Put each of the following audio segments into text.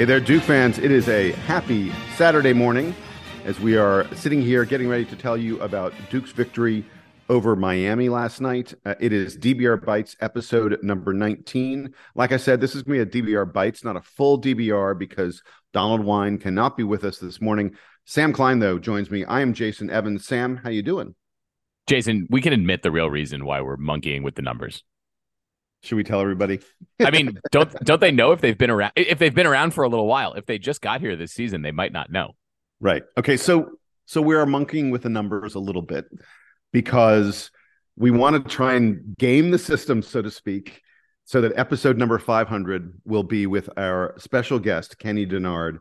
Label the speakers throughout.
Speaker 1: Hey there, Duke fans. It is a happy Saturday morning as we are sitting here getting ready to tell you about Duke's victory over Miami last night. Uh, it is DBR Bites episode number 19. Like I said, this is going to be a DBR Bites, not a full DBR because Donald Wine cannot be with us this morning. Sam Klein, though, joins me. I am Jason Evans. Sam, how you doing?
Speaker 2: Jason, we can admit the real reason why we're monkeying with the numbers.
Speaker 1: Should we tell everybody?
Speaker 2: I mean, don't don't they know if they've been around if they've been around for a little while? If they just got here this season, they might not know.
Speaker 1: Right. Okay, so so we are monkeying with the numbers a little bit because we want to try and game the system so to speak so that episode number 500 will be with our special guest Kenny Dennard.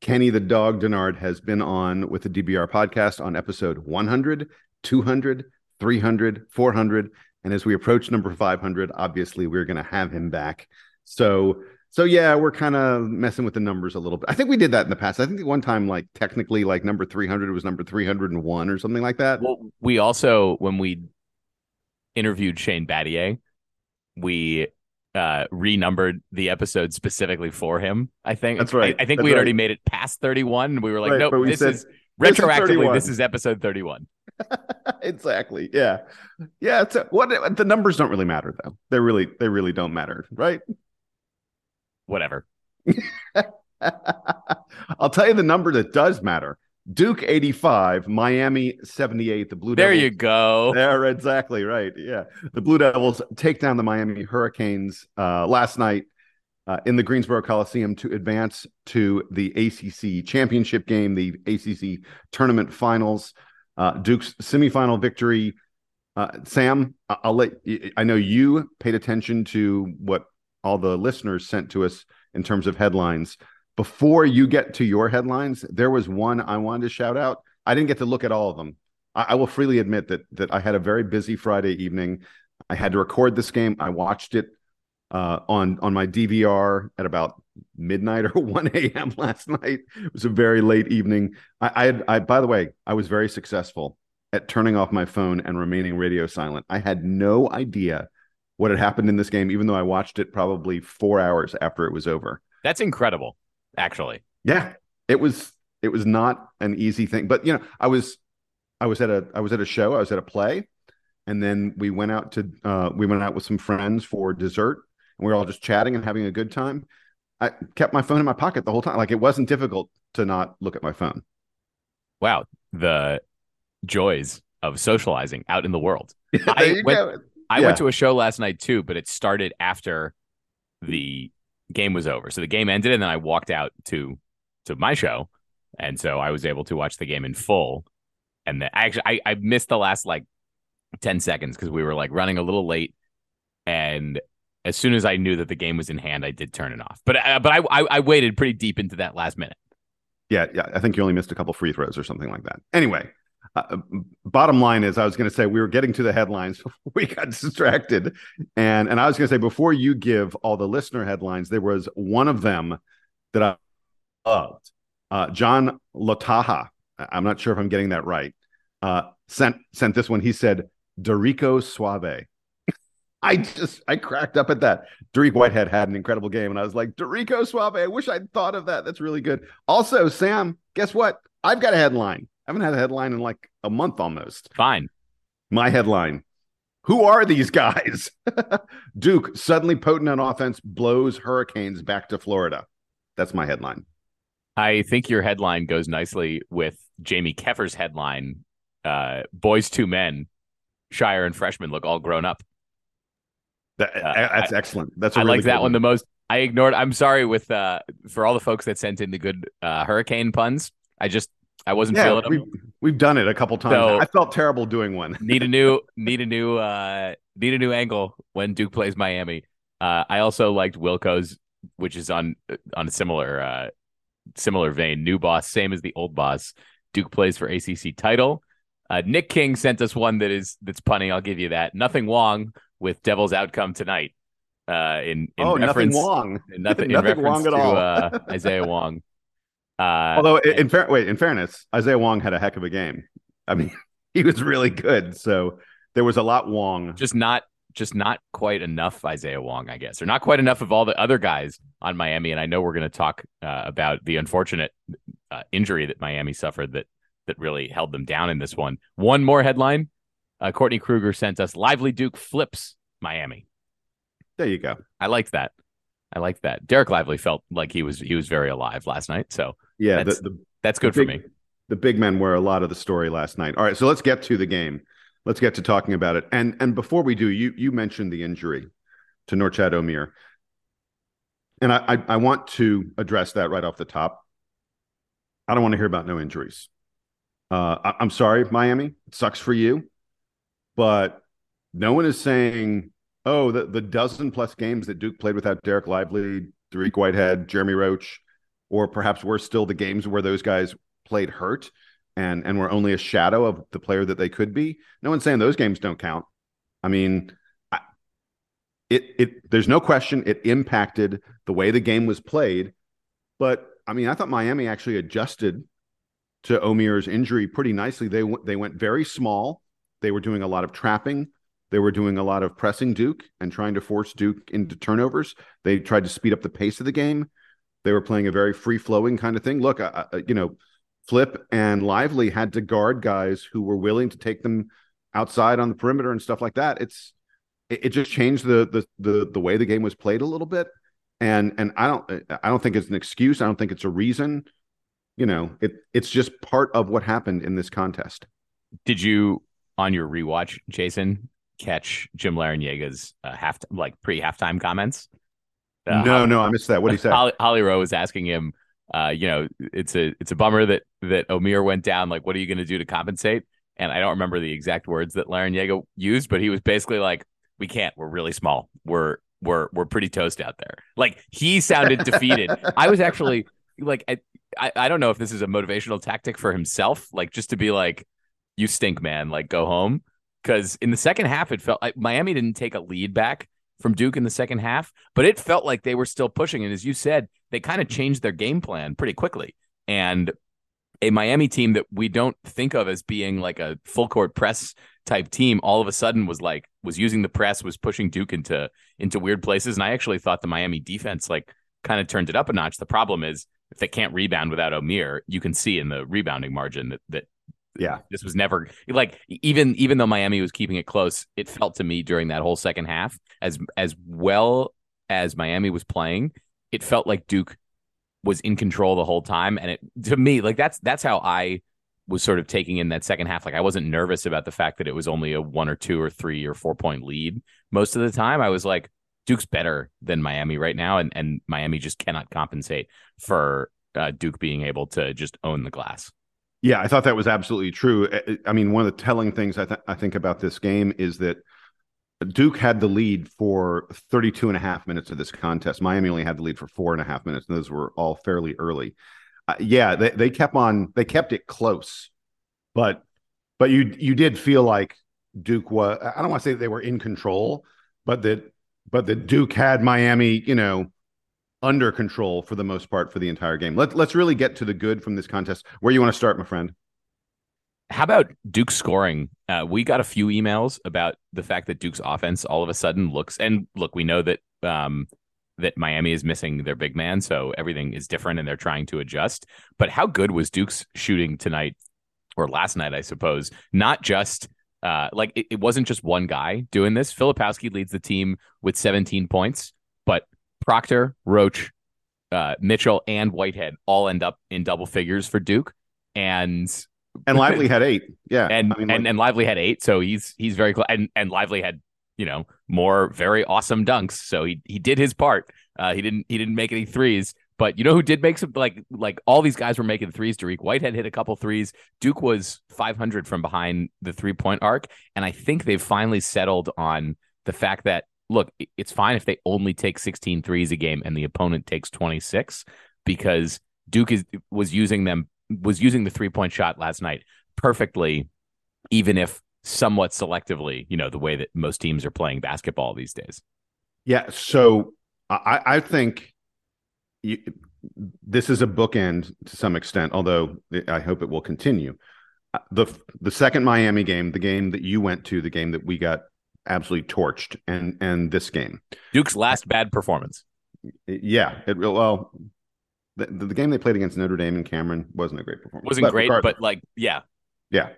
Speaker 1: Kenny the dog Dennard has been on with the DBR podcast on episode 100, 200, 300, 400 and as we approach number 500, obviously we're going to have him back. So, so yeah, we're kind of messing with the numbers a little bit. I think we did that in the past. I think one time, like technically, like number 300 was number 301 or something like that.
Speaker 2: Well, we also, when we interviewed Shane Battier, we uh renumbered the episode specifically for him. I think
Speaker 1: that's right.
Speaker 2: I, I think
Speaker 1: that's
Speaker 2: we had
Speaker 1: right.
Speaker 2: already made it past 31. We were like,
Speaker 1: Right,
Speaker 2: nope,
Speaker 1: but we
Speaker 2: this
Speaker 1: said,
Speaker 2: is
Speaker 1: "This is
Speaker 2: retroactively,
Speaker 1: 31."
Speaker 2: this is episode 31.
Speaker 1: exactly. Yeah. Yeah. It's a, what the numbers don't really matter though. They really, they really don't matter, right?
Speaker 2: Whatever.
Speaker 1: I'll tell you the number that does matter. Duke 85, Miami 78. The Blue
Speaker 2: There
Speaker 1: Devils
Speaker 2: you go.
Speaker 1: There, exactly right. Yeah, the Blue Devils take down the Miami Hurricanes uh, last night uh, in the Greensboro Coliseum to advance to the ACC championship game, the ACC tournament finals. Uh, Duke's semifinal victory. Uh, Sam, I'll let. I know you paid attention to what all the listeners sent to us in terms of headlines. Before you get to your headlines, there was one I wanted to shout out. I didn't get to look at all of them. I, I will freely admit that that I had a very busy Friday evening. I had to record this game. I watched it uh, on on my DVR at about midnight or one a.m. last night. It was a very late evening. I, I, had, I by the way, I was very successful at turning off my phone and remaining radio silent. I had no idea what had happened in this game, even though I watched it probably four hours after it was over.
Speaker 2: That's incredible, actually.
Speaker 1: Yeah, it was it was not an easy thing, but you know, I was I was at a I was at a show, I was at a play, and then we went out to uh, we went out with some friends for dessert, and we were all just chatting and having a good time. I kept my phone in my pocket the whole time, like it wasn't difficult to not look at my phone.
Speaker 2: Wow. The joys of socializing out in the world. I went-
Speaker 1: go.
Speaker 2: I
Speaker 1: Yeah.
Speaker 2: went to a show last night too, but it started after the game was over. So the game ended, and then I walked out to to my show, and so I was able to watch the game in full. And then I actually I, I missed the last like ten seconds because we were like running a little late, and as soon as I knew that the game was in hand, I did turn it off. But uh, but I, I I waited pretty deep into that last minute.
Speaker 1: Yeah, yeah. I think you only missed a couple free throws or something like that. Anyway, uh, bottom line is, I was going to say we were getting to the headlines. we got distracted, and and I was going to say before you give all the listener headlines, there was one of them that I loved. Uh, John Lotaha. I- I'm not sure if I'm getting that right. Uh, sent sent this one. He said, "Dorico Suave." I just I cracked up at that. Dariq Whitehead had an incredible game, and I was like, Dorico Suave. I wish I'd thought of that. That's really good. Also, Sam, guess what? I've got a headline. I haven't had a headline in like a month almost.
Speaker 2: Fine.
Speaker 1: My headline. Who are these guys? Duke suddenly potent on offense blows Hurricanes back to Florida. That's my headline.
Speaker 2: I think your headline goes nicely with Jamie Keffer's headline. Uh, boys, two men, Scheyer and freshman look all grown up.
Speaker 1: That, that's excellent. That's
Speaker 2: I
Speaker 1: really
Speaker 2: like that
Speaker 1: good
Speaker 2: one the most. I ignored. I'm sorry with uh for all the folks that sent in the good uh hurricane puns. I just I wasn't
Speaker 1: Yeah,
Speaker 2: feeling them.
Speaker 1: we've, we've done it a couple times.
Speaker 2: So-
Speaker 1: I felt terrible doing one.
Speaker 2: need a new need a new uh need a new angle when Duke plays Miami. Uh I also liked Wilco's, which is on on a similar uh similar vein. New boss, same as the old boss. Duke plays for ACC title. Uh, Nick King sent us one that is that's punny. I'll give you that. Nothing wrong with Devil's outcome tonight. Uh, in, in
Speaker 1: oh,
Speaker 2: reference,
Speaker 1: nothing wrong.
Speaker 2: nothing, in
Speaker 1: Nothing
Speaker 2: reference
Speaker 1: Wong at
Speaker 2: to
Speaker 1: all.
Speaker 2: uh, Isaiah Wong. Uh,
Speaker 1: Although, in, in fair, wait, in fairness, Isaiah Wong had a heck of a game. I mean, he was really good. So there was a lot Wong.
Speaker 2: just not just not quite enough Isaiah Wong, I guess, or not quite enough of all the other guys on Miami. And I know we're going to talk uh, about the unfortunate uh, injury that Miami suffered that that really held them down in this one. One more headline: uh, Courtney Kruger sent us "Lively Duke flips Miami."
Speaker 1: There you go.
Speaker 2: I liked that. I liked that. Dereck Lively felt like he was he was very alive last night. So
Speaker 1: yeah,
Speaker 2: that's,
Speaker 1: the, the,
Speaker 2: that's good
Speaker 1: the
Speaker 2: for me.
Speaker 1: The big men were a lot of the story last night. All right, so let's get to the game. Let's get to talking about it. And and before we do, you you mentioned the injury to Norchad Omier, and I, I I want to address that right off the top. I don't want to hear about no injuries. Uh, I, I'm sorry, Miami. It sucks for you, but no one is saying oh, the, the dozen plus games that Duke played without Dereck Lively, Dariq Whitehead, Jeremy Roach, or perhaps worse still, the games where those guys played hurt and and were only a shadow of the player that they could be. No one's saying those games don't count. I mean, I, it it there's no question it impacted the way the game was played, but I mean, I thought Miami actually adjusted to Omier's injury pretty nicely. They they went very small. They were doing a lot of trapping. They were doing a lot of pressing Duke and trying to force Duke into turnovers. They tried to speed up the pace of the game. They were playing a very free flowing kind of thing. Look, you know, Flip and Lively had to guard guys who were willing to take them outside on the perimeter and stuff like that. It's it, it just changed the, the the the way the game was played a little bit. And and I don't I don't think it's an excuse. I don't think it's a reason. You know, it it's just part of what happened in this contest.
Speaker 2: Did you on your rewatch, Jason, catch Jim Larrañaga's uh, half like pre halftime comments?
Speaker 1: Uh, no, Holly, no, I missed that. What did he say?
Speaker 2: Holly, Holly Rowe was asking him, uh, you know, it's a it's a bummer that that Omier went down. Like, what are you going to do to compensate? And I don't remember the exact words that Larrañaga used, but he was basically like, "We can't. We're really small. We're we're we're pretty toast out there." Like he sounded defeated. I was actually like, I I I don't know if this is a motivational tactic for himself, like just to be like, "You stink, man. Like, go home." because in the second half it felt like Miami didn't take a lead back from Duke in the second half, but it felt like they were still pushing. And as you said, they kind of changed their game plan pretty quickly. And a Miami team that we don't think of as being like a full court press type team all of a sudden was like was using the press was pushing Duke into into weird places and I actually thought the Miami defense like kind of turned it up a notch the problem is if they can't rebound without Omier, you can see in the rebounding margin that that
Speaker 1: yeah.
Speaker 2: this was never like even even though miami was keeping it close it felt to me during that whole second half as as well as miami was playing it felt like duke was in control the whole time. And it to me like that's that's how i was sort of taking in that second half. Like i wasn't nervous about the fact that it was only a one or two or three or four point lead. Most of the time i was like duke's better than miami right now and and miami just cannot compensate for uh, duke being able to just own the glass
Speaker 1: yeah, I thought that was absolutely true. I mean, one of the telling things I, th- I think about this game is that Duke had the lead for 32 and a half minutes of this contest. Miami only had the lead for four and a half minutes, and those were all fairly early. Uh, yeah, they, they kept on, they kept it close, but but you you did feel like Duke was. I don't want to say they were in control, but that but that Duke had Miami, you know, under control for the most part for the entire game. Let, let's really get to the good from this contest. Where you want to start, my friend?
Speaker 2: How about Duke's scoring? Uh, we got a few emails about the fact that Duke's offense all of a sudden looks and look. We know that um, that Miami is missing their big man, so everything is different, and they're trying to adjust. But how good was Duke's shooting tonight or last night? I suppose not just uh, like it, it wasn't just one guy doing this. Filipowski leads the team with 17 points, but Proctor, Roach, uh, Mitchell, and Whitehead all end up in double figures for Duke, and
Speaker 1: and Lively had eight. Yeah,
Speaker 2: and I mean, and, like... and Lively had eight, so he's he's very close. And and Lively had you know more very awesome dunks, so he he did his part. Uh, he didn't he didn't make any threes, but you know who did make some like like all these guys were making threes. Dariq Whitehead hit a couple threes. Duke was 500 from behind the three point arc, and I think they've finally settled on the fact that look, it's fine if they only take 16 threes a game and the opponent takes 26 because Duke is was using them was using the three point shot last night perfectly, even if somewhat selectively, you know, the way that most teams are playing basketball these days.
Speaker 1: Yeah. So I, I think you, this is a bookend to some extent, although I hope it will continue. Uh, the the second Miami game, the game that you went to, the game that we got absolutely torched, and and this game,
Speaker 2: Duke's last bad performance.
Speaker 1: Yeah, it well, the, the game they played against Notre Dame and Cameron wasn't a great performance.
Speaker 2: Wasn't but great, regardless. but like, yeah,
Speaker 1: yeah.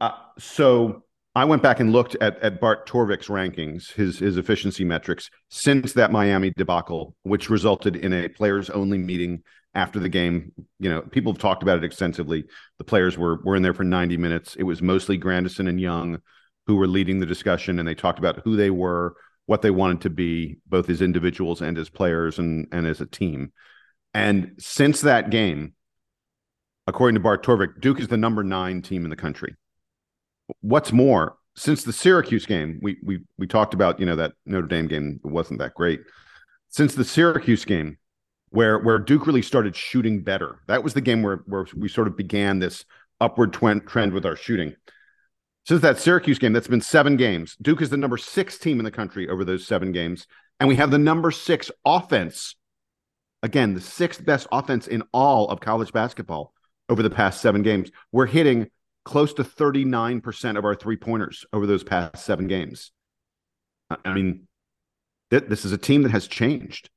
Speaker 1: Uh, so I went back and looked at at Bart Torvik's rankings, his his efficiency metrics since that Miami debacle, which resulted in a players only meeting after the game. You know, people have talked about it extensively. The players were were in there for 90 minutes. It was mostly Grandison and Young who were leading the discussion, and they talked about who they were, what they wanted to be, both as individuals and as players and and as a team. And since that game, according to Bart Torvik, Duke is the number nine team in the country what's more, since the Syracuse game, we we we talked about you know that Notre Dame game wasn't that great. Since the Syracuse game, where where Duke really started shooting better, that was the game where where we sort of began this upward trend trend with our shooting. Since that Syracuse game, that's been seven games. Duke is the number six team in the country over those seven games, and we have the number six offense. Again, the sixth best offense in all of college basketball over the past seven games. We're hitting close to 39% of our three pointers over those past seven games. I mean, th- this is a team that has changed.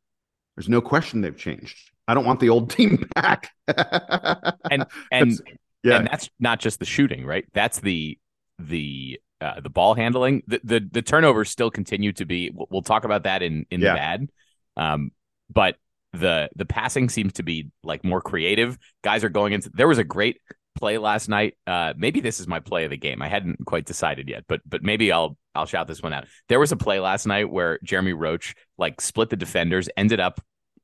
Speaker 1: There's no question they've changed. I don't want the old team back.
Speaker 2: and and yeah. and that's not just the shooting, right? That's the the uh, the ball handling. The, the the turnovers still continue to be. We'll, we'll talk about that in in yeah. the bad. Um, but the the passing seems to be like more creative. Guys are going into. There was a great play last night. Uh, maybe this is my play of the game. I hadn't quite decided yet, but but maybe I'll I'll shout this one out. There was a play last night where Jeremy Roach like split the defenders, ended up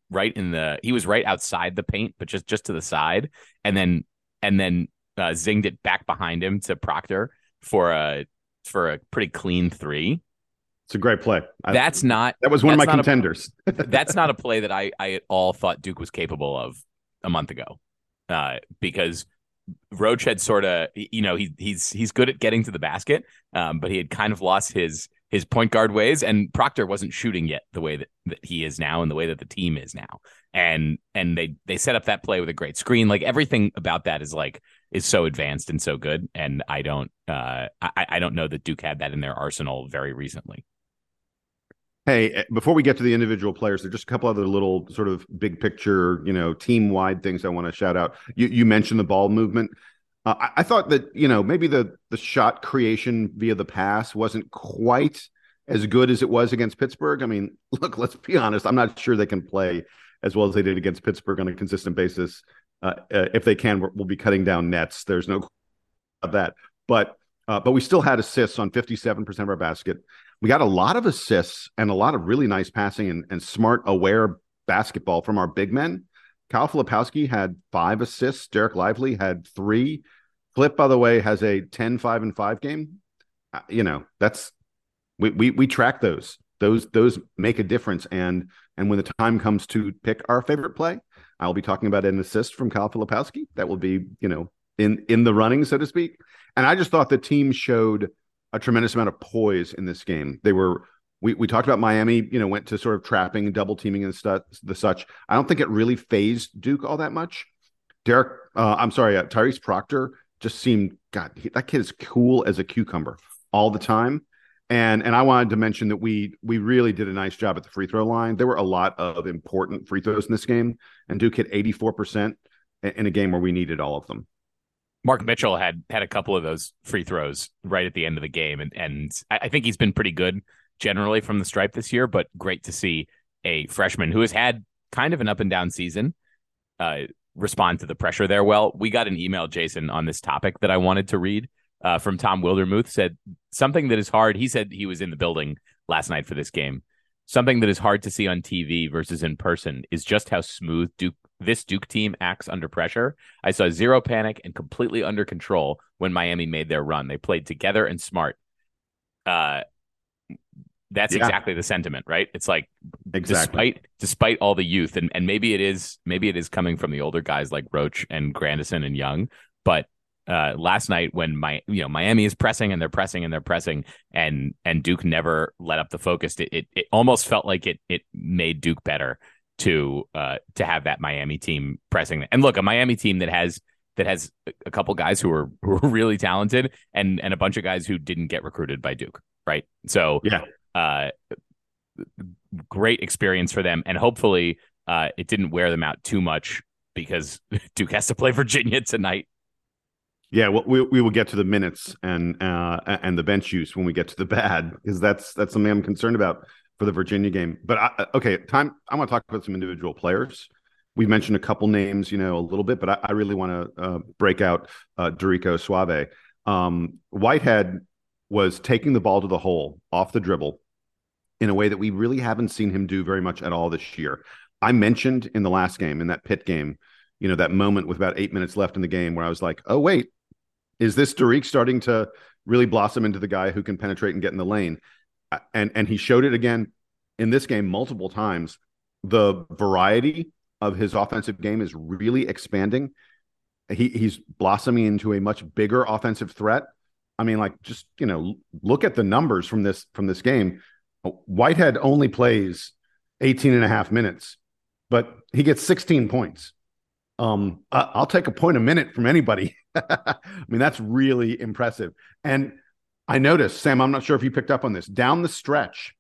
Speaker 2: right in the he was right outside the paint, but just just to the side, and then and then uh, zinged it back behind him to Proctor for a for a pretty clean three.
Speaker 1: It's a great play.
Speaker 2: That's I, not
Speaker 1: that was one of my contenders.
Speaker 2: A, that's not a play that I I at all thought Duke was capable of a month ago, uh, because Roach had sort of, you know, he he's he's good at getting to the basket, um, but he had kind of lost his his point guard ways, and Proctor wasn't shooting yet the way that, that he is now, and the way that the team is now. And and they they set up that play with a great screen. Like everything about that is like is so advanced and so good. And I don't uh I, I don't know that Duke had that in their arsenal very recently.
Speaker 1: Hey, eh, before we get to the individual players, there's just a couple other little sort of big picture, you know, team wide things I want to shout out. You, you mentioned the ball movement. Uh, I, I, thought that you know maybe the the shot creation via the pass wasn't quite as good as it was against Pittsburgh. I mean, look, let's be honest. I'm not sure they can play as well as they did against Pittsburgh on a consistent basis. Uh, uh, if they can, we'll be cutting down nets. There's no of that, but uh, but we still had assists on 57% of our basket we got a lot of assists and a lot of really nice passing and, and smart, aware basketball from our big men. Kyle Filipowski had five assists. Dereck Lively had three. Flip, by the way, has a 10, 5, and 5 game. Uh, you know, that's we, we we track those. Those those make a difference. And and when the time comes to pick our favorite play, I'll be talking about an assist from Kyle Filipowski. That will be, you know, in in the running, so to speak. And I just thought the team showed a tremendous amount of poise in this game. They were we, we talked about Miami, you know, went to sort of trapping, double teaming and the such. I don't think it really fazed Duke all that much. Derek, uh, I'm sorry, uh, Tyrese Proctor just seemed God. He, that kid is cool as a cucumber all the time. And and I wanted to mention that we we really did a nice job at the free throw line. There were a lot of important free throws in this game, and Duke hit 84 percent in a game where we needed all of them.
Speaker 2: Mark Mitchell had had a couple of those free throws right at the end of the game, and and I think he's been pretty good generally from the stripe this year. But great to see a freshman who has had kind of an up and down season uh, respond to the pressure there. Well, we got an email, Jason, on this topic that I wanted to read uh, from Tom Wildermuth. Said something that is hard. He said he was in the building last night for this game. Something that is hard to see on TV versus in person is just how smooth Duke this Duke team acts under pressure. I saw zero panic and completely under control when Miami made their run. They played together and smart. Uh, that's yeah. exactly the sentiment, right? It's like exactly. despite despite all the youth, and, and maybe it is maybe it is coming from the older guys like Roach and Grandison and Young, but uh, last night when my you know Miami is pressing and they're pressing and they're pressing and and Duke never let up the focus. It it, it almost felt like it it made Duke better to uh to have that Miami team pressing. And look, a Miami team that has that has a couple guys who are, who are really talented and and a bunch of guys who didn't get recruited by Duke, right? So
Speaker 1: yeah, uh,
Speaker 2: great experience for them, and hopefully uh, it didn't wear them out too much because Duke has to play Virginia tonight.
Speaker 1: Yeah, well, we we will get to the minutes and uh, and the bench use when we get to the bad because that's that's something I'm concerned about for the Virginia game. But I, okay, time I want to talk about some individual players. We mentioned a couple names, you know, a little bit, but I, I really want to uh, break out uh, Dorico Suave. Um, Whitehead was taking the ball to the hole off the dribble in a way that we really haven't seen him do very much at all this year. I mentioned in the last game, in that pit game, you know, that moment with about eight minutes left in the game where I was like, oh, wait, is this Dariq starting to really blossom into the guy who can penetrate and get in the lane? And and he showed it again in this game multiple times. The variety of his offensive game is really expanding. He he's blossoming into a much bigger offensive threat. I mean, like just you know, look at the numbers from this from this game. Whitehead only plays 18 and a half minutes, but he gets 16 points. Um, I'll take a point a minute from anybody. I mean, that's really impressive. And I noticed, Sam, I'm not sure if you picked up on this. Down the stretch,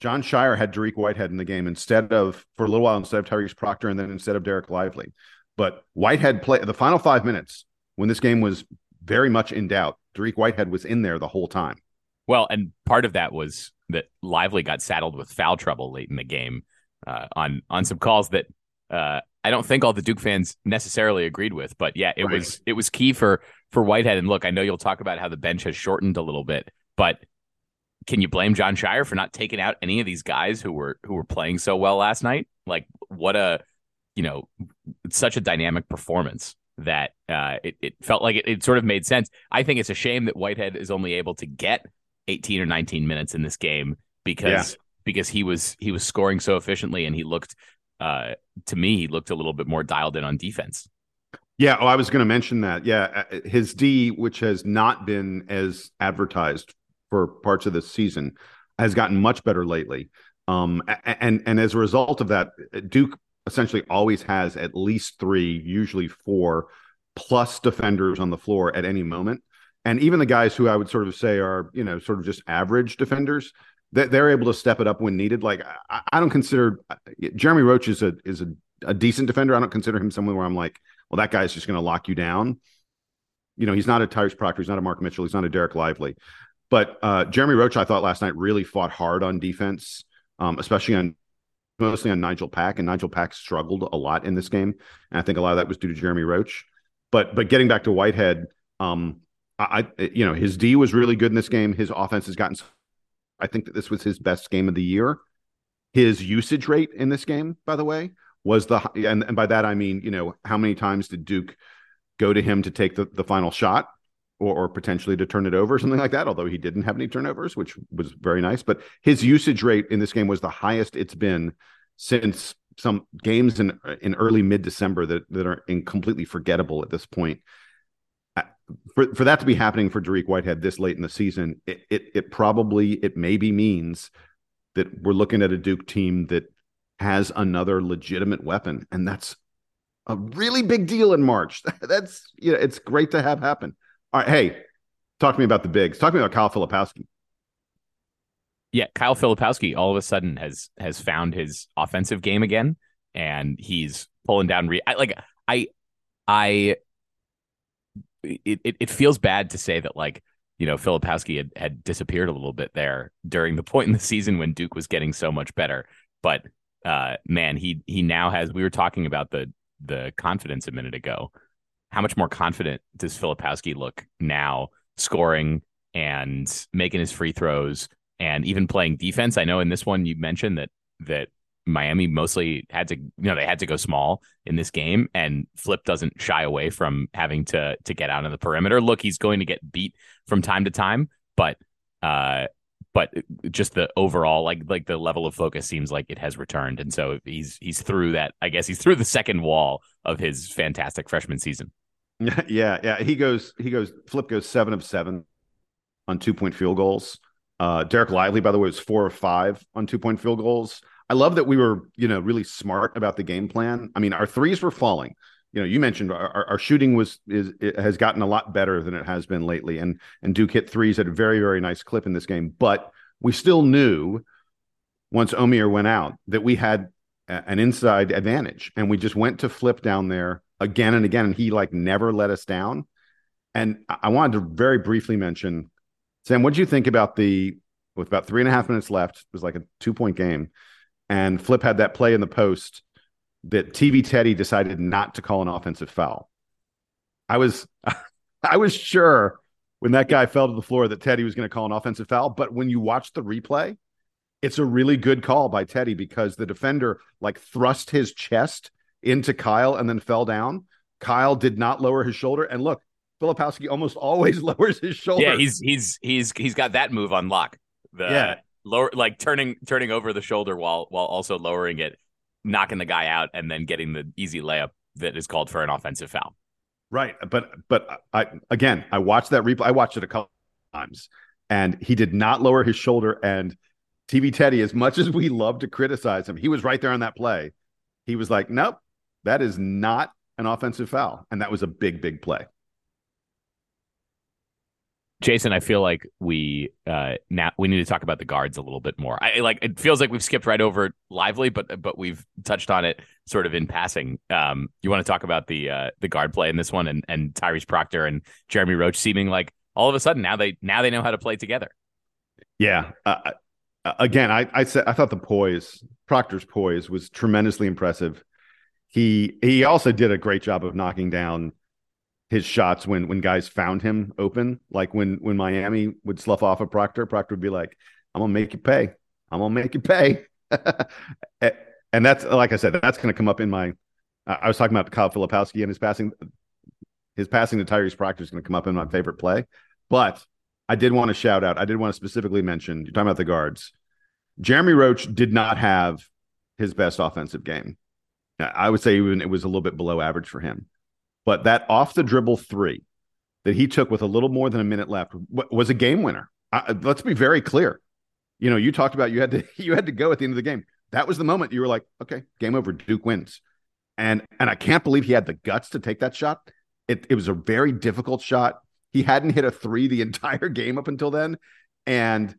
Speaker 1: Jon Scheyer had Dariq Whitehead in the game instead of, for a little while, instead of Tyrese Proctor and then instead of Dereck Lively. But Whitehead played the final five minutes when this game was very much in doubt. Dariq Whitehead was in there the whole time.
Speaker 2: Well, and part of that was that Lively got saddled with foul trouble late in the game uh, on on some calls that uh, I don't think all the Duke fans necessarily agreed with. But yeah, it right. was it was key for for Whitehead. And look, I know you'll talk about how the bench has shortened a little bit, but can you blame Jon Scheyer for not taking out any of these guys who were who were playing so well last night? Like what a you know such a dynamic performance that uh, it, it felt like it, it sort of made sense. I think it's a shame that Whitehead is only able to get 18 or 19 minutes in this game because yeah. because he was he was scoring so efficiently and he looked uh, to me he looked a little bit more dialed in on defense.
Speaker 1: Yeah, oh, I was going to mention that. Yeah, uh, his D, which has not been as advertised for parts of this season, has gotten much better lately. Um, and and as a result of that, Duke essentially always has at least three, usually four, plus defenders on the floor at any moment and even the guys who I would sort of say are you know sort of just average defenders that they're able to step it up when needed. Like I, I don't consider Jeremy Roach is a is a, a, decent defender. I don't consider him someone where I'm like, well, that guy's just going to lock you down. You know, he's not a Tyrese Proctor, he's not a Mark Mitchell, he's not a Dereck Lively. But uh, Jeremy Roach, I thought last night really fought hard on defense, um, especially on mostly on Nigel Pack, and Nigel Pack struggled a lot in this game, and I think a lot of that was due to Jeremy Roach. But but getting back to Whitehead, um, I, you know, his D was really good in this game. His offense has gotten. I think that this was his best game of the year. His usage rate in this game, by the way, was the and, and by that I mean, you know, how many times did Duke go to him to take the, the final shot or, or potentially to turn it over, or something like that, although he didn't have any turnovers, which was very nice. But his usage rate in this game was the highest it's been since some games in in early mid December that, that are in completely forgettable at this point for for that to be happening for Dariq Whitehead this late in the season, it, it it probably it maybe means that we're looking at a Duke team that has another legitimate weapon, and that's a really big deal in March. That's you know, it's great to have happen. All right, hey, talk to me about the bigs. Talk to me about Kyle Filipowski.
Speaker 2: Yeah, Kyle Filipowski all of a sudden has has found his offensive game again, and he's pulling down. Re- I, like I, I it, it, it feels bad to say that like you know Filipowski had, had disappeared a little bit there during the point in the season when Duke was getting so much better. But uh, man, he he now has. We were talking about the the confidence a minute ago. How much more confident does Filipowski look now, scoring and making his free throws and even playing defense? I know in this one you mentioned that that Miami mostly had to, you know, they had to go small in this game, and Flip doesn't shy away from having to to get out of the perimeter. Look, he's going to get beat from time to time, but uh, but just the overall like like the level of focus seems like it has returned, and so he's he's through that. I guess he's through the second wall of his fantastic freshman season.
Speaker 1: Yeah, yeah, he goes he goes Flip goes seven of seven on two point field goals. Uh, Dereck Lively, by the way, was four of five on two point field goals. I love that we were, you know, really smart about the game plan. I mean, our threes were falling. you know, you mentioned our, our shooting was is has gotten a lot better than it has been lately, and and Duke hit threes at a very very nice clip in this game. But we still knew once Omier went out that we had a, an inside advantage, and we just went to flip down there again and again, and he like never let us down. And I wanted to very briefly mention, Sam, what do you think about the with about three and a half minutes left? It was like a two point game, and Flip had that play in the post that TV Teddy decided not to call an offensive foul. I was I was sure when that guy fell to the floor that Teddy was going to call an offensive foul, but when you watch the replay, it's a really good call by Teddy because the defender like thrust his chest into Kyle and then fell down. Kyle did not lower his shoulder and look, Filipowski almost always lowers his shoulder.
Speaker 2: Yeah, he's he's he's he's got that move on lock. The yeah. Lower like turning turning over the shoulder while while also lowering it knocking the guy out and then getting the easy layup that is called for an offensive foul.
Speaker 1: Right, but but I again, I watched that replay. I watched it a couple times, and he did not lower his shoulder. And TV Teddy, as much as we love to criticize him, he was right there on that play. He was like, "Nope, that is not an offensive foul," and that was a big, big play.
Speaker 2: Jason, I feel like we uh, now we need to talk about the guards a little bit more. I like it feels like we've skipped right over lively, but but we've touched on it sort of in passing. Um, you want to talk about the uh, the guard play in this one and and Tyrese Proctor and Jeremy Roach seeming like all of a sudden now they now they know how to play together.
Speaker 1: Yeah. Uh, uh again, I I said I thought the poise Proctor's poise was tremendously impressive. He he also did a great job of knocking down his shots when when guys found him open. Like when when Miami would slough off a Proctor, Proctor would be like, "I'm gonna make you pay. I'm gonna make you pay." and that's like I said, that's gonna come up in my. I was talking about Kyle Filipowski and his passing. His passing to Tyrese Proctor is going to come up in my favorite play, but I did want to shout out. I did want to specifically mention. You're talking about the guards. Jeremy Roach did not have his best offensive game. I would say even it was a little bit below average for him. But that off the dribble three that he took with a little more than a minute left was a game winner. I, let's be very clear. You know, you talked about you had to you had to go at the end of the game. That was the moment you were like, okay, game over. Duke wins. And and I can't believe he had the guts to take that shot. It it was a very difficult shot. He hadn't hit a three the entire game up until then. And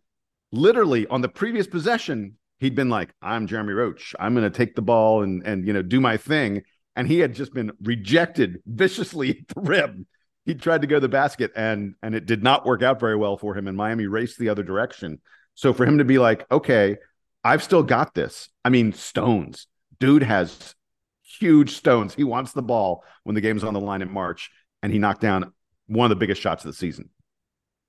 Speaker 1: literally on the previous possession, he'd been like, I'm Jeremy Roach. I'm gonna take the ball and and you know do my thing and he had just been rejected viciously at the rim. He tried to go to the basket and and it did not work out very well for him. And Miami raced the other direction. So for him to be like, okay, I've still got this. I mean, stones. Dude has huge stones. He wants the ball when the game's on the line in March, and he knocked down one of the biggest shots of the season.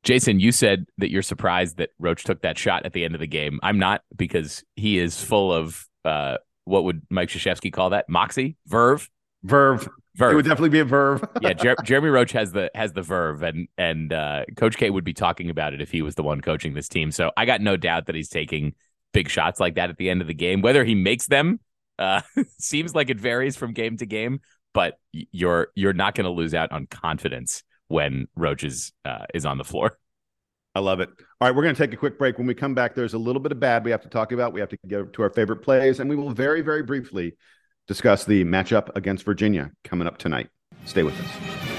Speaker 2: Jason, you said that you're surprised that Roach took that shot at the end of the game. I'm not because he is full of uh, what would Mike Krzyzewski call that? Moxie, verve,
Speaker 1: verve, verve. It would definitely be a verve.
Speaker 2: yeah, Jer- Jeremy Roach has the has the verve, and and uh, Coach K would be talking about it if he was the one coaching this team. So I got no doubt that he's taking big shots like that at the end of the game. Whether he makes them uh, seems like it varies from game to game, but you're you're not going to lose out on confidence when Roach is uh, is on the floor.
Speaker 1: I love it. All right, we're going to take a quick break. When we come back, there's a little bit of bad we have to talk about. We have to get to our favorite plays, and we will very, very briefly discuss the matchup against Virginia coming up tonight. Stay with us.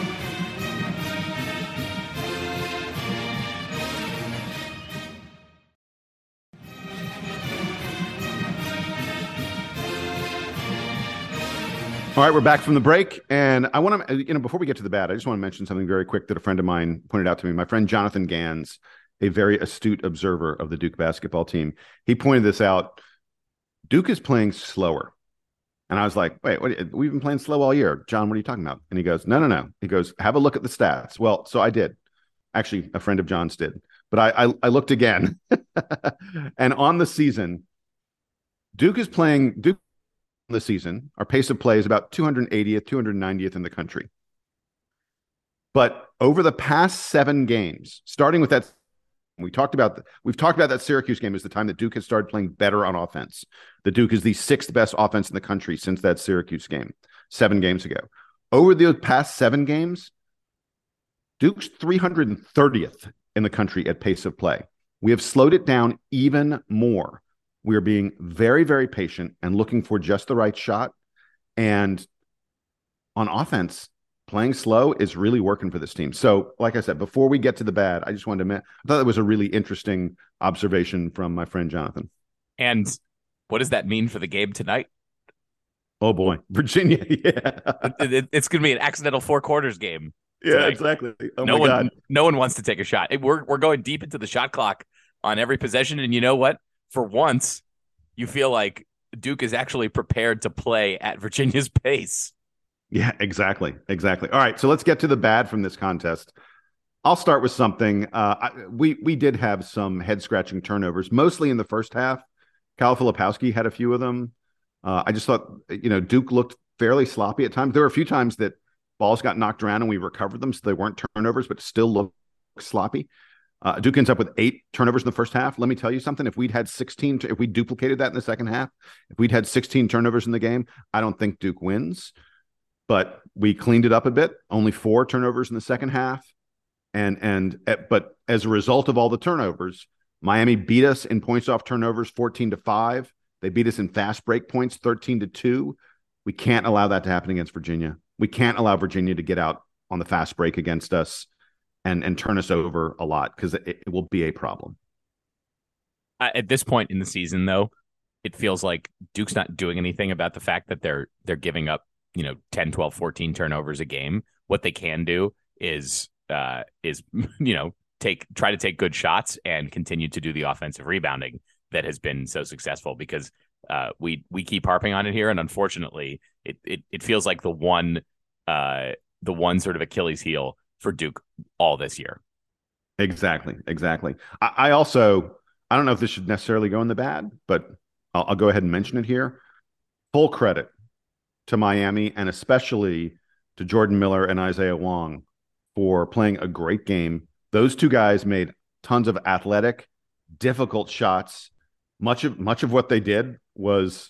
Speaker 1: All right, we're back from the break, and I want to, you know, before we get to the bad, I just want to mention something very quick that a friend of mine pointed out to me. My friend Jonathan Gans, a very astute observer of the Duke basketball team, he pointed this out. Duke is playing slower, and I was like, "Wait, what, we've been playing slow all year, John. What are you talking about?" And he goes, "No, no, no." He goes, "Have a look at the stats." Well, so I did. Actually, a friend of John's did, but I, I, I looked again, and on the season, Duke is playing Duke the season. Our pace of play is about 280th, 290th in the country. But over the past seven games, starting with that, we talked about the, we've talked about that Syracuse game is the time that Duke has started playing better on offense. The Duke is the sixth best offense in the country since that Syracuse game, seven games ago. Over the past seven games, Duke's 330th in the country at pace of play. We have slowed it down even more we are being very, very patient and looking for just the right shot. And on offense, playing slow is really working for this team. So, like I said, before we get to the bad, I just wanted to admit, I thought that was a really interesting observation from my friend Jonathan.
Speaker 2: And what does that mean for the game tonight?
Speaker 1: Oh boy, Virginia! Yeah,
Speaker 2: it, it, it's going to be an accidental four quarters game.
Speaker 1: Yeah, tonight. exactly. Oh
Speaker 2: no
Speaker 1: one,
Speaker 2: God. no one wants to take a shot. We're we're going deep into the shot clock on every possession, and you know what? For once, you feel like Duke is actually prepared to play at Virginia's pace.
Speaker 1: Yeah, exactly, exactly. All right, so let's get to the bad from this contest. I'll start with something. Uh, I, we we did have some head scratching turnovers, mostly in the first half. Kyle Filipowski had a few of them. Uh, I just thought, you know, Duke looked fairly sloppy at times. There were a few times that balls got knocked around and we recovered them, so they weren't turnovers, but still looked sloppy. Uh, Duke ends up with eight turnovers in the first half. Let me tell you something. If we'd had 16, if we duplicated that in the second half, if we'd had 16 turnovers in the game, I don't think Duke wins. But we cleaned it up a bit. Only four turnovers in the second half, and and eh, but as a result of all the turnovers, Miami beat us in points off turnovers, 14 to five. They beat us in fast break points 13 to 2. We can't allow that to happen against Virginia. We can't allow Virginia to get out on the fast break against us and and turn us over a lot because it, it, will be a problem.
Speaker 2: at this point in the season, though, it feels like Duke's not doing anything about the fact that they're they're giving up, you know, 10, 12, 14 turnovers a game. What they can do is uh is you know, take try to take good shots and continue to do the offensive rebounding that has been so successful because uh, we we keep harping on it here, and unfortunately, it it, it feels like the one uh, the one sort of Achilles heel for Duke all this year.
Speaker 1: Exactly, exactly. I, I also I don't know if this should necessarily go in the bad, but I'll, I'll go ahead and mention it here. Full credit to Miami and especially to Jordan Miller and Isaiah Wong for playing a great game. Those two guys made tons of athletic, difficult shots much of much of what they did was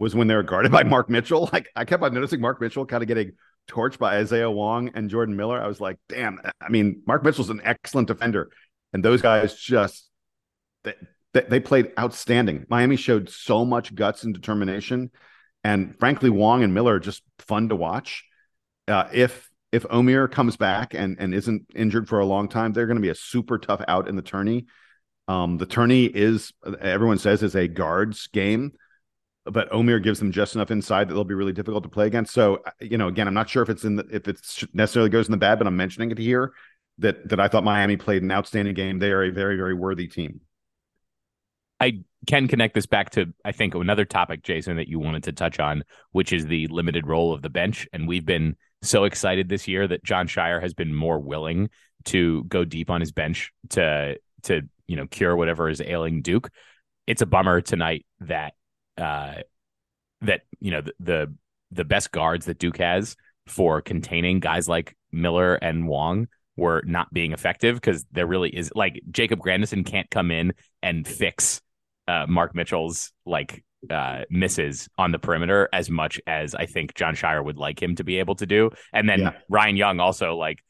Speaker 1: was when they were guarded by Mark Mitchell. Like I kept on noticing Mark Mitchell kind of getting torched by Isaiah Wong and Jordan Miller. I was like, damn. I mean, Mark Mitchell's an excellent defender, and those guys just they, they played outstanding. Miami showed so much guts and determination, and frankly, Wong and Miller are just fun to watch. Uh, if if Omier comes back and and isn't injured for a long time, they're going to be a super tough out in the tourney. Um, the tourney is everyone says is a guards game, but Omier gives them just enough inside that they'll be really difficult to play against. So uh, you know, again, I'm not sure if it's in the if it necessarily goes in the bad, but I'm mentioning it here that that I thought Miami played an outstanding game. They are a very very worthy team.
Speaker 2: I can connect this back to I think another topic, Jason, that you wanted to touch on, which is the limited role of the bench, and we've been so excited this year that Jon Scheyer has been more willing to go deep on his bench to to you know cure whatever is ailing Duke. It's a bummer tonight that uh, that you know the, the the best guards that Duke has for containing guys like Miller and Wong were not being effective because there really is like Jacob Grandison can't come in and fix uh, Mark Mitchell's like uh, misses on the perimeter as much as I think Jon Scheyer would like him to be able to do. And then yeah. Ryan Young also like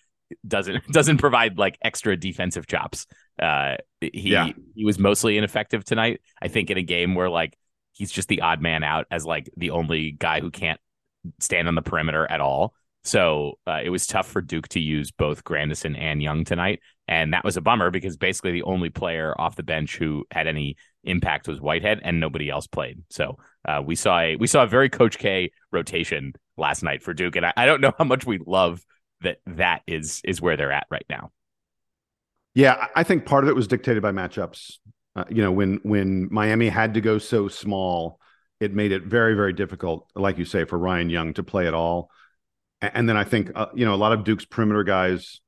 Speaker 2: doesn't doesn't provide like extra defensive chops. Uh, he yeah. he was mostly ineffective tonight. I think in a game where like he's just the odd man out as like the only guy who can't stand on the perimeter at all. So uh, it was tough for Duke to use both Grandison and Young tonight, and that was a bummer because basically the only player off the bench who had any impact was Whitehead, and nobody else played. So uh, we saw a we saw a very Coach K rotation last night for Duke, and I, I don't know how much we love that that is is where they're at right now.
Speaker 1: Yeah, I think part of it was dictated by matchups. Uh, you know, when when Miami had to go so small, it made it very very difficult, like you say, for Ryan Young to play at all. And then I think uh, you know a lot of Duke's perimeter guys,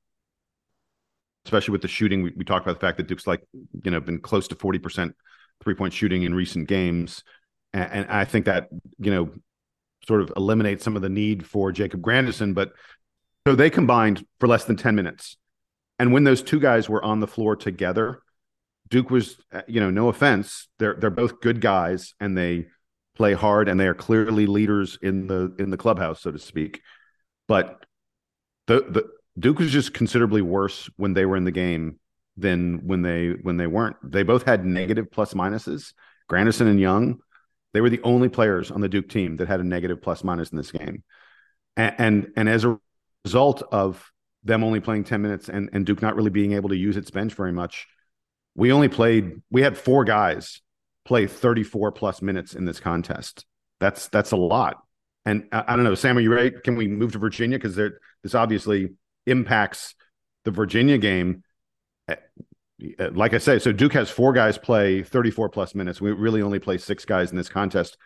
Speaker 1: especially with the shooting, we, we talked about the fact that Duke's like you know been close to forty percent three point shooting in recent games, and, and I think that you know sort of eliminates some of the need for Jacob Grandison, but so they combined for less than 10 minutes. And when those two guys were on the floor together, Duke was, uh, you know, no offense, they're they're both good guys and they play hard and they are clearly leaders in the in the clubhouse, so to speak. But the the Duke was just considerably worse when they were in the game than when they when they weren't. They both had negative plus minuses. Grandison and Young, they were the only players on the Duke team that had a negative plus minus in this game. and and, and as a result of them only playing 10 minutes and, and Duke not really being able to use its bench very much, we only played, we had four guys play 34 plus minutes in this contest. That's that's a lot. And I, I don't know, Sam, are you ready? Can we move to Virginia? Because this obviously impacts the Virginia game. Eh, eh, like I say, so Duke has four guys play 34 plus minutes. We really only play six guys in this contest.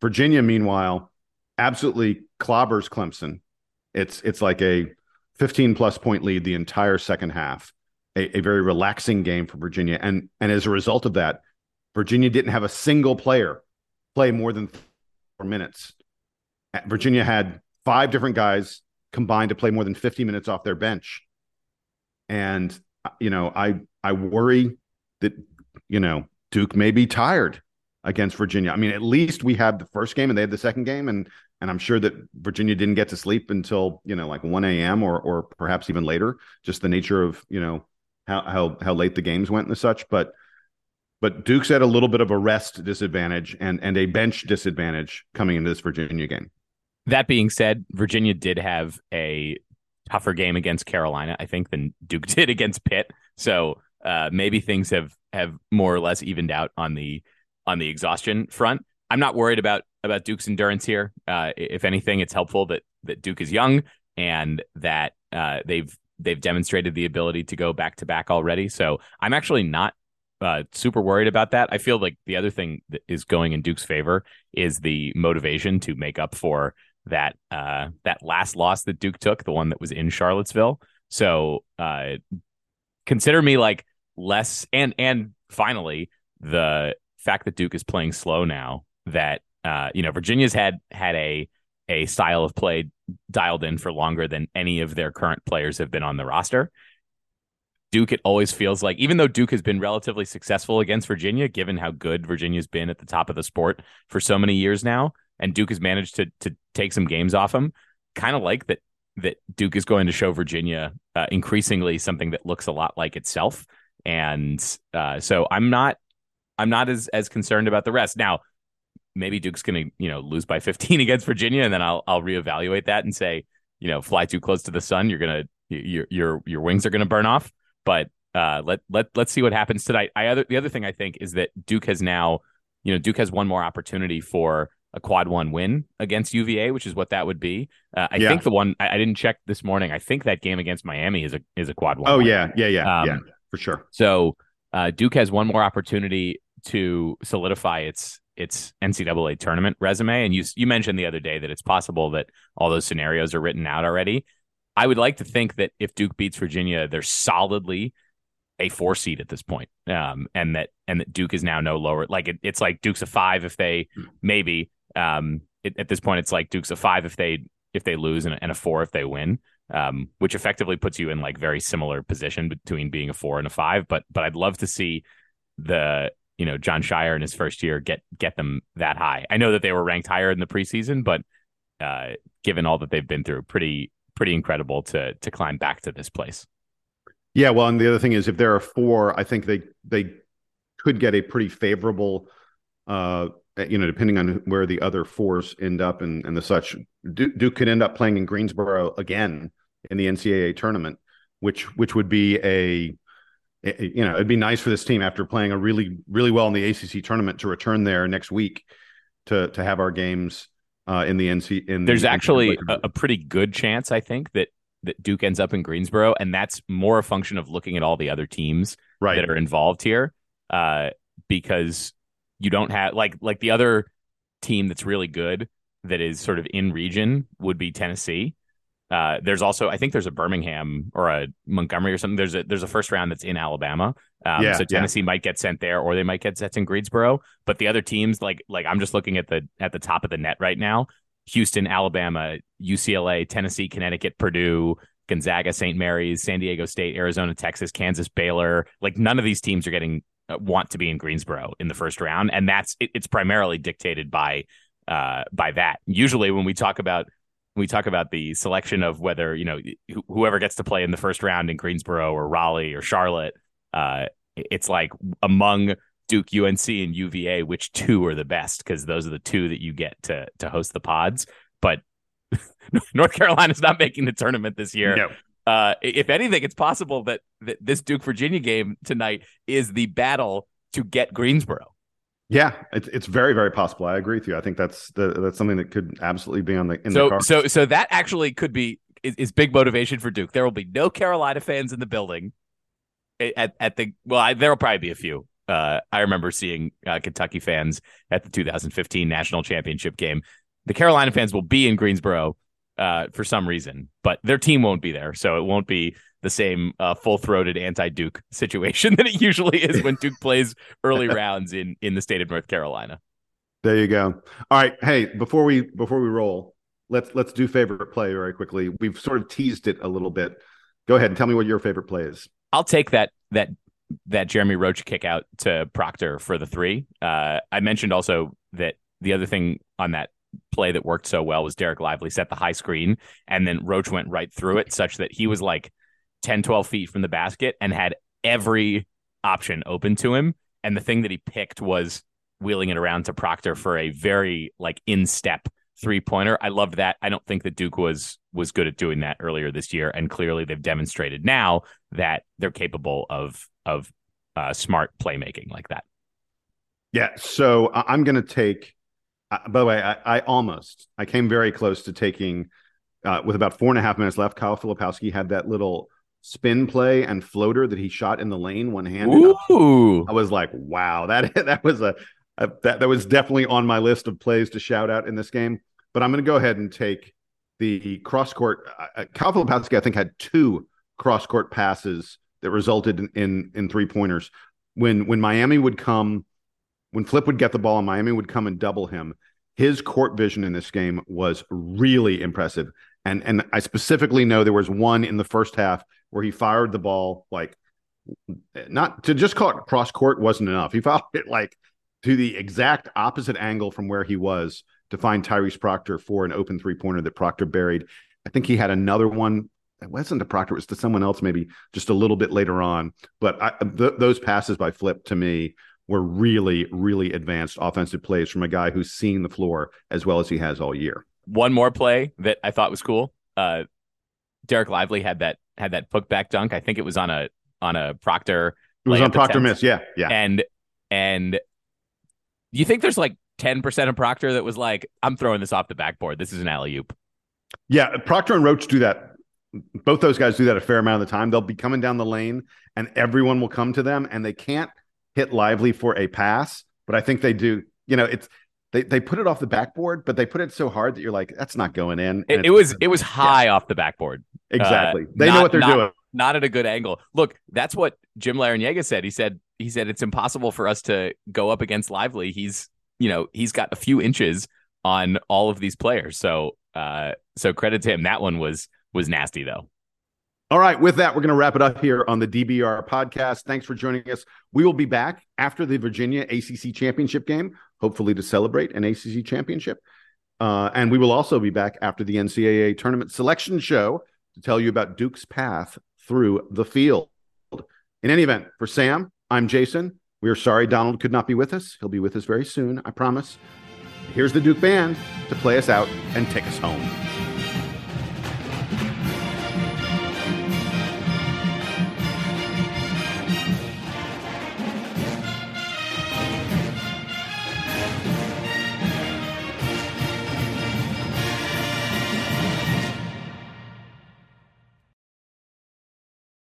Speaker 1: Virginia, meanwhile, absolutely clobbers Clemson. It's it's like a 15 plus point lead the entire second half. A, a, very relaxing game for Virginia. And and as a result of that, Virginia didn't have a single player play more than four minutes. Virginia had five different guys combined to play more than 50 minutes off their bench. And uh, you know, I I worry that you know Duke may be tired against Virginia. I mean, at least we had the first game and they had the second game, and and I'm sure that Virginia didn't get to sleep until you know like 1 a.m. or or perhaps even later. Just the nature of you know how how how late the games went and such. But but Duke's at a little bit of a rest disadvantage and and a bench disadvantage coming into this Virginia game.
Speaker 2: That being said, Virginia did have a tougher game against Carolina, I think, than Duke did against Pitt. So uh, maybe things have have more or less evened out on the on the exhaustion front. I'm not worried about about Duke's endurance here. Uh, if anything, it's helpful that that Duke is young and that uh, they've they've demonstrated the ability to go back to back already. So I'm actually not uh, super worried about that. I feel like the other thing that is going in Duke's favor is the motivation to make up for that uh, that last loss that Duke took, the one that was in Charlottesville. So uh, consider me like less and and finally the fact that Duke is playing slow now that uh, you know Virginia's had had a a style of play dialed in for longer than any of their current players have been on the roster. Duke, it always feels like, even though Duke has been relatively successful against Virginia, given how good Virginia's been at the top of the sport for so many years now, and Duke has managed to to take some games off them, kind of like that that Duke is going to show Virginia uh, increasingly something that looks a lot like itself. And uh, so I'm not I'm not as as concerned about the rest. Now, maybe Duke's going to, you know, lose by 15 against Virginia and then I'll I'll reevaluate that and say, you know, fly too close to the sun, you're going to your your your wings are going to burn off. But uh, let let let's see what happens tonight. I other the other thing I think is that Duke has now, you know, Duke has one more opportunity for a quad one win against UVA, which is what that would be. Uh, I yeah. think the one I, I, didn't check this morning. I think that game against Miami is a is a quad one.
Speaker 1: Oh
Speaker 2: win.
Speaker 1: yeah, yeah, yeah, um, yeah, for sure.
Speaker 2: So uh, Duke has one more opportunity to solidify its its NCAA tournament resume. And you you mentioned the other day that it's possible that all those scenarios are written out already. I would like to think that if Duke beats Virginia, they're solidly a four seed at this point, um, and that and that Duke is now no lower. Like it, it's like Duke's a five if they maybe um, it, at this point it's like Duke's a five if they if they lose and, and a four if they win. Um, which effectively puts you in like very similar position between being a four and a five. But but I'd love to see the you know Jon Scheyer in his first year get get them that high. I know that they were ranked higher in the preseason, but uh, given all that they've been through, pretty pretty incredible to to climb back to this place.
Speaker 1: Yeah, well, and the other thing is, if there are four, I think they they could get a pretty favorable, uh, you know, depending on where the other fours end up and and the such. Duke, Duke could end up playing in Greensboro again in the NCAA tournament, which which would be a it, you know, it'd be nice for this team after playing a really, really well in the ACC tournament to return there next week to to have our games uh, in the NC. In
Speaker 2: there's
Speaker 1: the,
Speaker 2: actually a, a, pretty good chance, I think, that that Duke ends up in Greensboro, and that's more a function of looking at all the other teams
Speaker 1: right.
Speaker 2: that are involved here, uh, because you don't have like like the other team that's really good that is sort of in region would be Tennessee. Uh, there's also, I think there's a Birmingham or a Montgomery or something. There's a there's a first round that's in Alabama. Um, yeah, so Tennessee yeah. might get sent there, or they might get sent in Greensboro. But the other teams, like like I'm just looking at the at the top of the net right now: Houston, Alabama, UCLA, Tennessee, Connecticut, Purdue, Gonzaga, St. Mary's, San Diego State, Arizona, Texas, Kansas, Baylor. Like none of these teams are getting uh, want to be in Greensboro in the first round, and that's it, it's primarily dictated by uh, by that. Usually, when we talk about we talk about the selection of whether you know wh- whoever gets to play in the first round in Greensboro or Raleigh or Charlotte, uh, it's like among Duke, UNC, and UVA, which two are the best because those are the two that you get to to host the pods. But North Carolina's not making the tournament this year.
Speaker 1: No.
Speaker 2: Uh, if anything, it's possible that, that this Duke Virginia game tonight is the battle to get Greensboro.
Speaker 1: Yeah, it's it's very very possible. I agree with you. I think that's the, that's something that could absolutely be on the in
Speaker 2: so
Speaker 1: the cards.
Speaker 2: so so that actually could be is, is big motivation for Duke. There will be no Carolina fans in the building at at the well. I, there will probably be a few. Uh, I remember seeing uh, Kentucky fans at the 2015 national championship game. The Carolina fans will be in Greensboro uh, for some reason, but their team won't be there, so it won't be the same uh, full-throated anti-Duke situation that it usually is when Duke plays early rounds in in the state of North Carolina.
Speaker 1: There you go. All right. Hey, before we before we roll, let's let's do favorite play very quickly. We've sort of teased it a little bit. Go ahead and tell me what your favorite play is.
Speaker 2: I'll take that that that Jeremy Roach kick out to Proctor for the three. Uh, I mentioned also that the other thing on that play that worked so well was Dereck Lively set the high screen and then Roach went right through it such that he was like 10, 12 feet from the basket and had every option open to him. And the thing that he picked was wheeling it around to Proctor for a very like in step three pointer. I loved that. I don't think that Duke was was good at doing that earlier this year, and clearly they've demonstrated now that they're capable of of uh, smart playmaking like that.
Speaker 1: Yeah. So I'm going to take. Uh, by the way, I, I, almost I came very close to taking uh, with about four and a half minutes left. Kyle Filipowski had that little spin play and floater that he shot in the lane one handed.
Speaker 2: Ooh.
Speaker 1: I was like, wow, that that was a, a, that that was definitely on my list of plays to shout out in this game. But I'm going to go ahead and take the cross court. Uh, uh Filipowski, I think, had two cross court passes that resulted in in, in three pointers. When when Miami would come, when Flip would get the ball and Miami would come and double him, his court vision in this game was really impressive. And and I specifically know there was one in the first half where he fired the ball like not to just call it cross court wasn't enough. He fouled it like to the exact opposite angle from where he was to find Tyrese Proctor for an open three pointer that Proctor buried. I think he had another one it wasn't to Proctor, it was to someone else, maybe just a little bit later on. But I, th- those passes by Flip to me were really, really advanced offensive plays from a guy who's seen the floor as well as he has all year.
Speaker 2: One more play that I thought was cool. Uh, Dereck Lively had that had that putback dunk. I think it was on a on a Proctor.
Speaker 1: It was on Proctor miss, yeah, yeah.
Speaker 2: And and you think there's like ten percent of Proctor that was like, I'm throwing this off the backboard. This is an alley oop.
Speaker 1: Yeah, Proctor and Roach do that both those guys do that a fair amount of the time. They'll be coming down the lane and everyone will come to them and they can't hit lively for a pass, but I think they do. You know, it's they they put it off the backboard, but they put it so hard that you're like, that's not going in.
Speaker 2: It, it, was it was high yeah. off the backboard.
Speaker 1: Exactly. Uh, they not, know what they're
Speaker 2: not,
Speaker 1: doing.
Speaker 2: Not at a good angle. Look, that's what Jim Larrañaga said. He said he said it's impossible for us to go up against Lively. He's you know he's got a few inches on all of these players. So uh so credit to him. That one was was nasty though.
Speaker 1: All right, with that, we're going to wrap it up here on the DBR podcast. Thanks for joining us. We will be back after the Virginia ACC championship game, hopefully to celebrate an ACC championship. Uh, and we will also be back after the NCAA tournament selection show to tell you about Duke's path through the field. In any event, for Sam, I'm Jason. We are sorry Donald could not be with us. He'll be with us very soon, I promise. Here's the Duke Band to play us out and take us home.